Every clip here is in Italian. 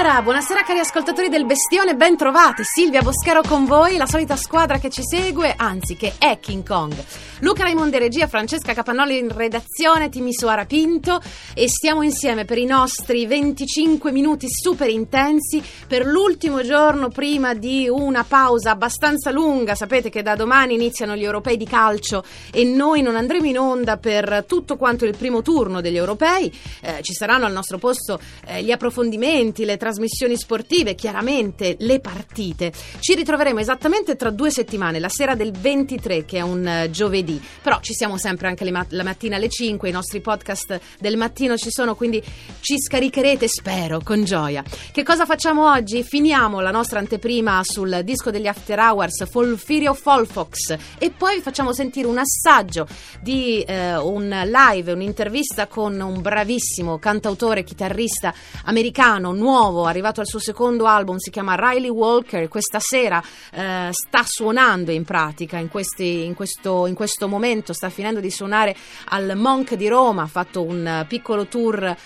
Buonasera, buonasera cari ascoltatori del Bestione, ben trovati. Silvia Boschero con voi, la solita squadra che ci segue, anzi che è King Kong. Luca Raimondi regia, Francesca Capannoli in redazione, Timisoara Pinto e stiamo insieme per i nostri 25 minuti super intensi per l'ultimo giorno prima di una pausa abbastanza lunga. Sapete che da domani iniziano gli europei di calcio e noi non andremo in onda per tutto quanto il primo turno degli europei. Eh, ci saranno al nostro posto eh, gli approfondimenti, le trasmissioni sportive, chiaramente le partite. Ci ritroveremo esattamente tra due settimane, la sera del 23 che è un uh, giovedì però ci siamo sempre anche mat- la mattina alle 5, i nostri podcast del mattino ci sono, quindi ci scaricherete, spero, con gioia. Che cosa facciamo oggi? Finiamo la nostra anteprima sul disco degli After Hours, Folfirio Folfox, e poi facciamo sentire un assaggio di eh, un live, un'intervista con un bravissimo cantautore, chitarrista americano, nuovo, arrivato al suo secondo album, si chiama Riley Walker, questa sera eh, sta suonando in pratica in, questi, in, questo, in questo momento sta finendo di suonare al Monk di Roma, ha fatto un piccolo tour eh,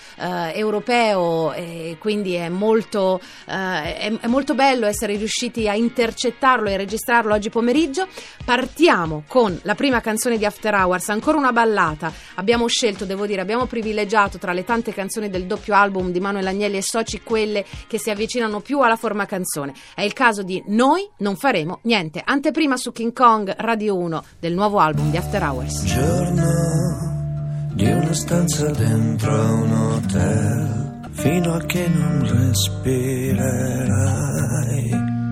europeo e quindi è molto, eh, è, è molto bello essere riusciti a intercettarlo e registrarlo oggi pomeriggio. Partiamo con la prima canzone di After Hours, ancora una ballata. Abbiamo scelto, devo dire, abbiamo privilegiato tra le tante canzoni del doppio album di Manuel Agnelli e Soci quelle che si avvicinano più alla forma canzone. È il caso di Noi non faremo niente. Anteprima su King Kong Radio 1 del nuovo album di After Hours. Giorno di una stanza dentro un hotel, fino a che non respirerai.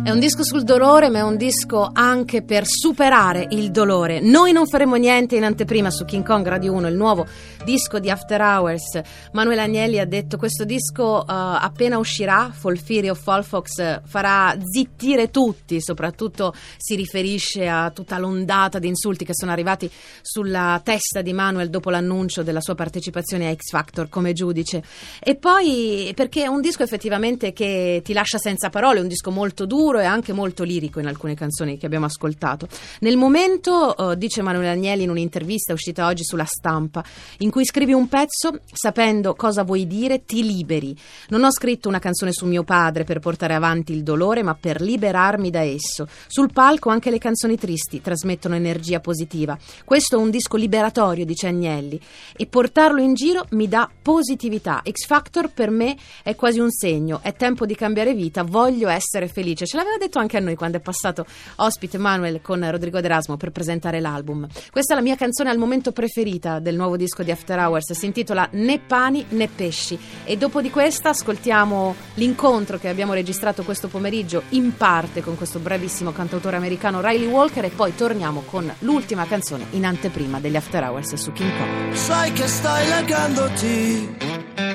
È un disco sul dolore, ma è un disco anche per superare il dolore. Noi non faremo niente in anteprima su King Kong Radio 1, il nuovo disco di After Hours. Manuel Agnelli ha detto questo disco uh, appena uscirà, Folfiri o Folfox, farà zittire tutti, soprattutto si riferisce a tutta l'ondata di insulti che sono arrivati sulla testa di Manuel dopo l'annuncio della sua partecipazione a X Factor come giudice. E poi perché è un disco effettivamente che ti lascia senza parole, un disco molto duro e anche molto lirico in alcune canzoni che abbiamo ascoltato. Nel momento, uh, dice Manuel Agnelli in un'intervista uscita oggi sulla stampa, in cui scrivi un pezzo sapendo cosa vuoi dire, ti liberi. Non ho scritto una canzone su mio padre per portare avanti il dolore, ma per liberarmi da esso. Sul palco anche le canzoni tristi trasmettono energia positiva. Questo è un disco liberatorio, dice Agnelli, e portarlo in giro mi dà positività. X Factor per me è quasi un segno, è tempo di cambiare vita, voglio essere felice. Ce l'aveva detto anche a noi quando è passato ospite Manuel con Rodrigo D'Erasmo per presentare l'album. Questa è la mia canzone al momento preferita del nuovo disco di After Hours, si intitola Né pani né pesci e dopo di questa ascoltiamo l'incontro che abbiamo registrato questo pomeriggio in parte con questo bravissimo cantautore americano Riley Walker e poi torniamo con l'ultima canzone in anteprima degli After Hours su King Kong. Sai che stai legandoti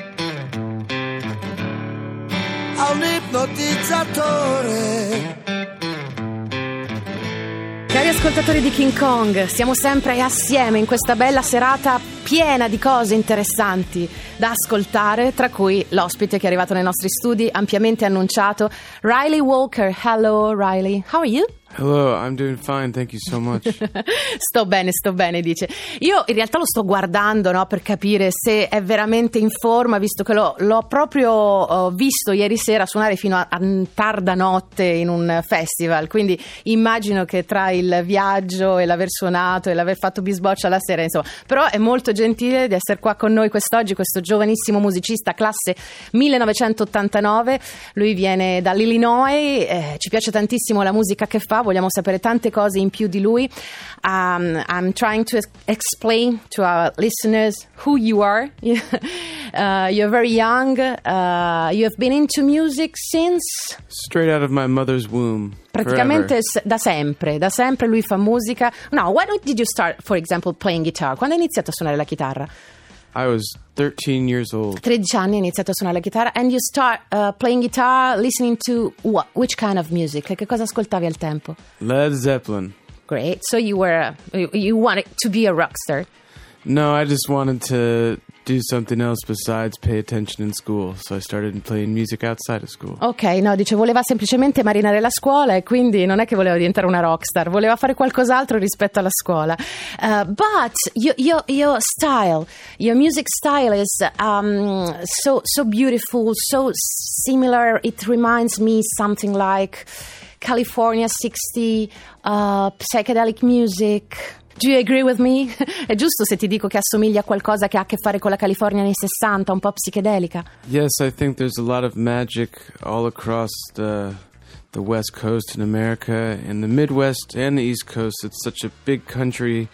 un ipnotizzatore. Cari ascoltatori di King Kong, siamo sempre assieme in questa bella serata piena di cose interessanti da ascoltare, tra cui l'ospite che è arrivato nei nostri studi, ampiamente annunciato, Riley Walker. Hello Riley, how are you? Hello, I'm doing fine, thank you so much. sto bene, sto bene, dice. Io in realtà lo sto guardando no, per capire se è veramente in forma, visto che l'ho, l'ho proprio uh, visto ieri sera suonare fino a, a, tarda notte in un festival. Quindi immagino che tra il viaggio e l'aver suonato e l'aver fatto bisboccia la sera, insomma. Però è molto gentile di essere qua con noi quest'oggi, questo giovanissimo musicista, classe 1989. Lui viene dall'Illinois, eh, ci piace tantissimo la musica che fa vogliamo sapere tante cose in più di lui. Um, I'm trying to explain to our listeners who you are. uh, you're very young. Uh, you have been into music since? Straight out of my mother's womb. Praticamente da sempre, da sempre lui fa musica. No, when did you start, for example, playing guitar? Quando hai iniziato a suonare la chitarra? I was 13 years old. 13 anni hai iniziato a suonare la chitarra and you start uh, playing guitar listening to what? Which kind of music? Che cosa ascoltavi al tempo? Led Zeppelin. Great. So you were you, you wanted to be a rock star. No, I just wanted to do something else besides pay attention in school, so I started playing music outside of school. Ok, no, dice voleva semplicemente marinare la scuola e quindi non è che voleva diventare una rockstar, voleva fare qualcos'altro rispetto alla scuola. Uh, but your, your, your style, your music style is um, so, so beautiful, so similar. It reminds me something like California 60, uh, psychedelic music. Do you agree with me? È giusto se ti dico che assomiglia a qualcosa che ha a che fare con la California anni 60, un po' psichedelica? Yes, I think there's a lot of magic all across the the West Coast in America and the Midwest and the East Coast. It's such a big country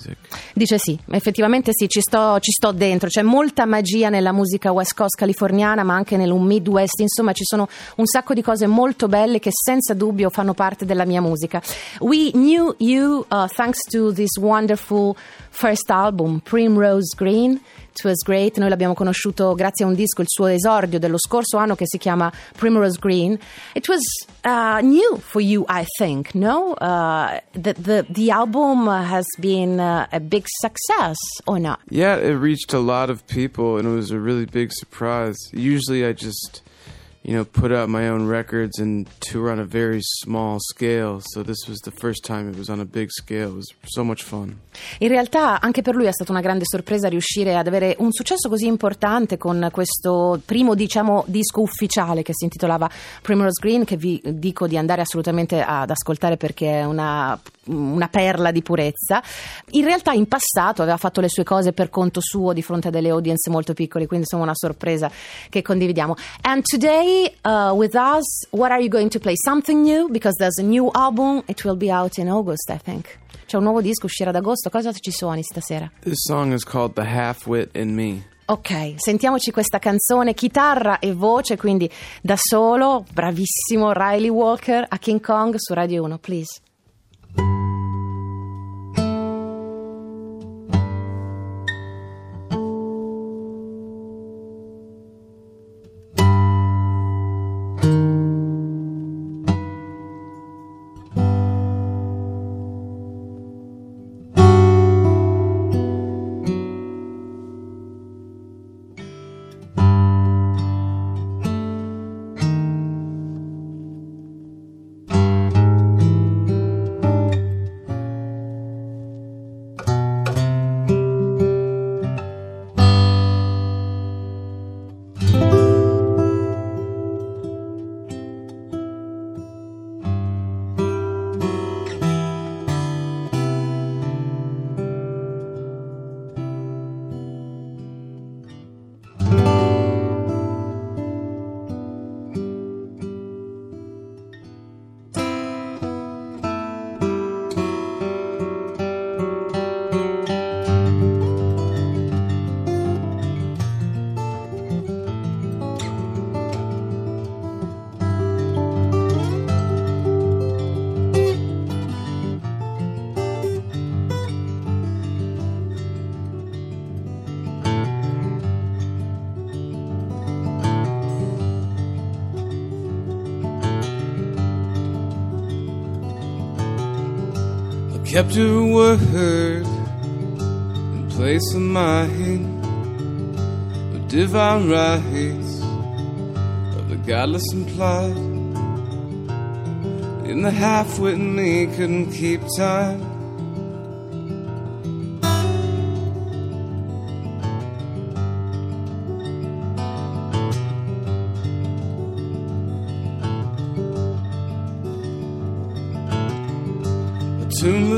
so. Dice sì, effettivamente sì, ci sto, ci sto dentro, c'è molta magia nella musica West Coast californiana ma anche nel Midwest, insomma ci sono un sacco di cose molto belle che senza dubbio fanno parte della mia musica. We knew you uh, thanks to this wonderful first album, Primrose Green. It was great, noi l'abbiamo conosciuto grazie a un disco, il suo esordio dello scorso anno che si chiama Primrose Green. It was uh, new for you, I think, no? Uh, the, the, the album has been uh, a big success, or not? Yeah, it reached a lot of people and it was a really big surprise. Usually I just you know, put out my own records and tour on a very small scale. So this was the first time it was on a big scale. It was so much fun. In realtà anche per lui è stata una grande sorpresa riuscire ad avere un successo così importante con questo primo, diciamo, disco ufficiale che si intitolava Primrose Green, che vi dico di andare assolutamente ad ascoltare perché è una, una perla di purezza. In realtà in passato aveva fatto le sue cose per conto suo di fronte a delle audience molto piccole, quindi insomma una sorpresa che condividiamo. And today uh, with us. What are you going to play? Something new? Because there's a new album. It will be out in August, I think. C'è un nuovo disco, uscirà ad agosto. Cosa ci suoni stasera? This song is called The Half Wit in Me. Ok, sentiamoci questa canzone, chitarra e voce, quindi da solo, bravissimo Riley Walker a King Kong su Radio 1, please. Kept her word in place of mine. The divine rights of the godless implied. In the half wit in me couldn't keep time.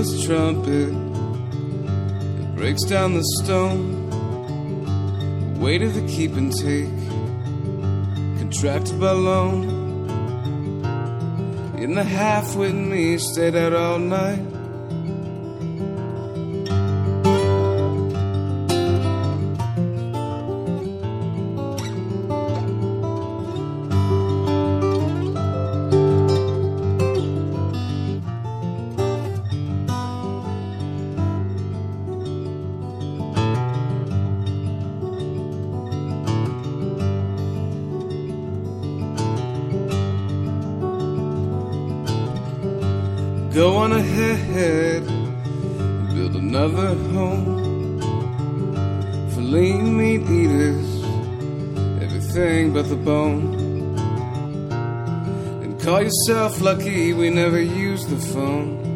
Tuneless trumpet it breaks down the stone. The weight of the keep and take, contracted by loan. In the half with me, stayed out all night. Go on ahead, and build another home for lean meat eaters, everything but the bone. And call yourself lucky we never used the phone.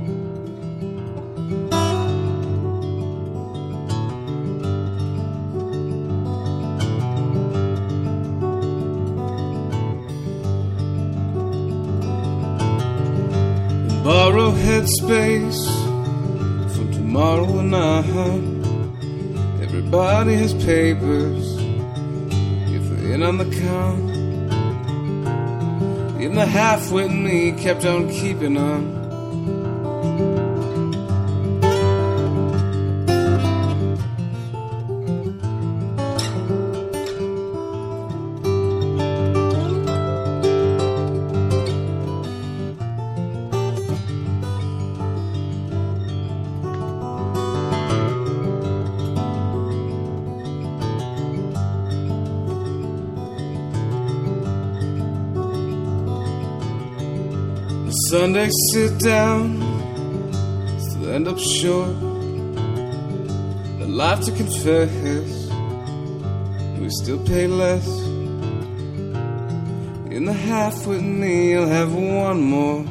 Headspace from tomorrow night. Everybody has papers if they're in on the count. In the half with me kept on keeping on. Sunday sit down, still end up short. A life to confess, we still pay less. In the half with me, you'll have one more.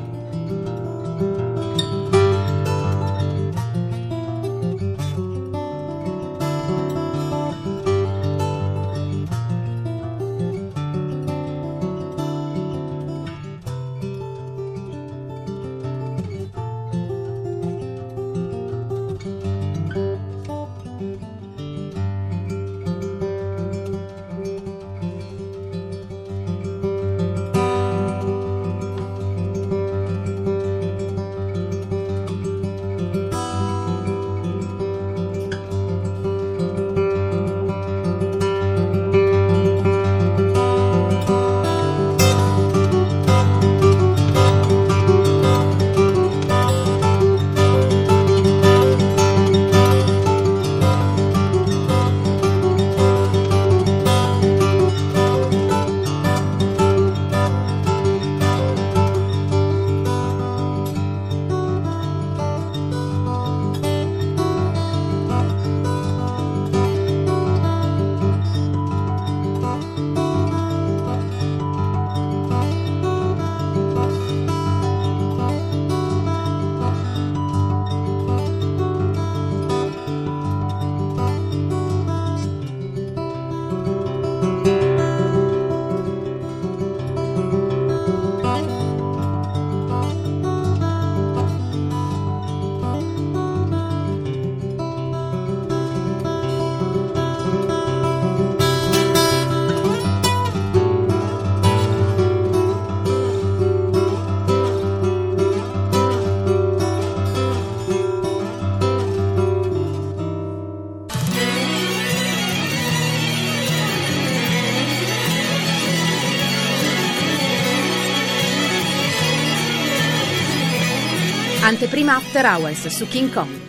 Anteprima After Hours su King Kong.